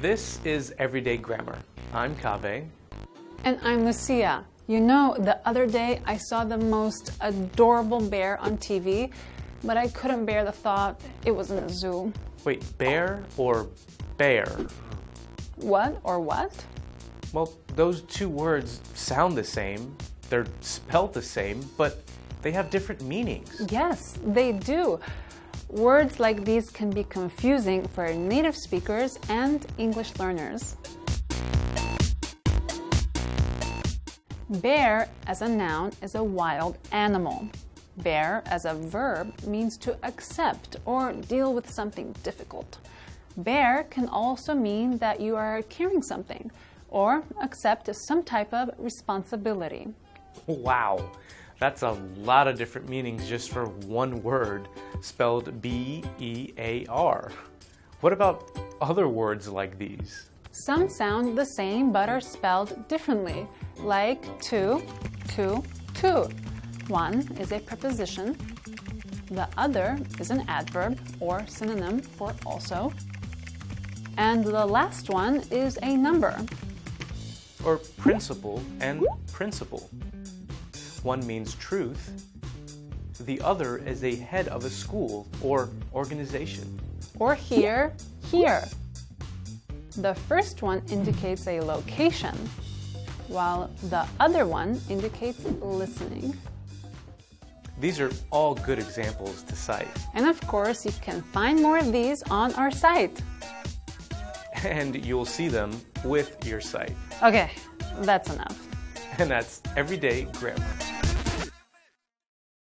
This is Everyday Grammar. I'm Kaveh. And I'm Lucia. You know, the other day I saw the most adorable bear on TV, but I couldn't bear the thought it was in a zoo. Wait, bear or bear? What or what? Well, those two words sound the same, they're spelled the same, but they have different meanings. Yes, they do. Words like these can be confusing for native speakers and English learners. Bear as a noun is a wild animal. Bear as a verb means to accept or deal with something difficult. Bear can also mean that you are carrying something or accept some type of responsibility. Wow, that's a lot of different meanings just for one word spelled B E A R. What about other words like these? Some sound the same but are spelled differently, like to, too, two. One is a preposition, the other is an adverb or synonym for also, and the last one is a number. Or principle and principal. One means truth, the other is a head of a school or organization. Or here, hear. The first one indicates a location, while the other one indicates listening. These are all good examples to cite. And of course, you can find more of these on our site. And you'll see them with your sight. Okay, that's enough. And that's Everyday Grammar.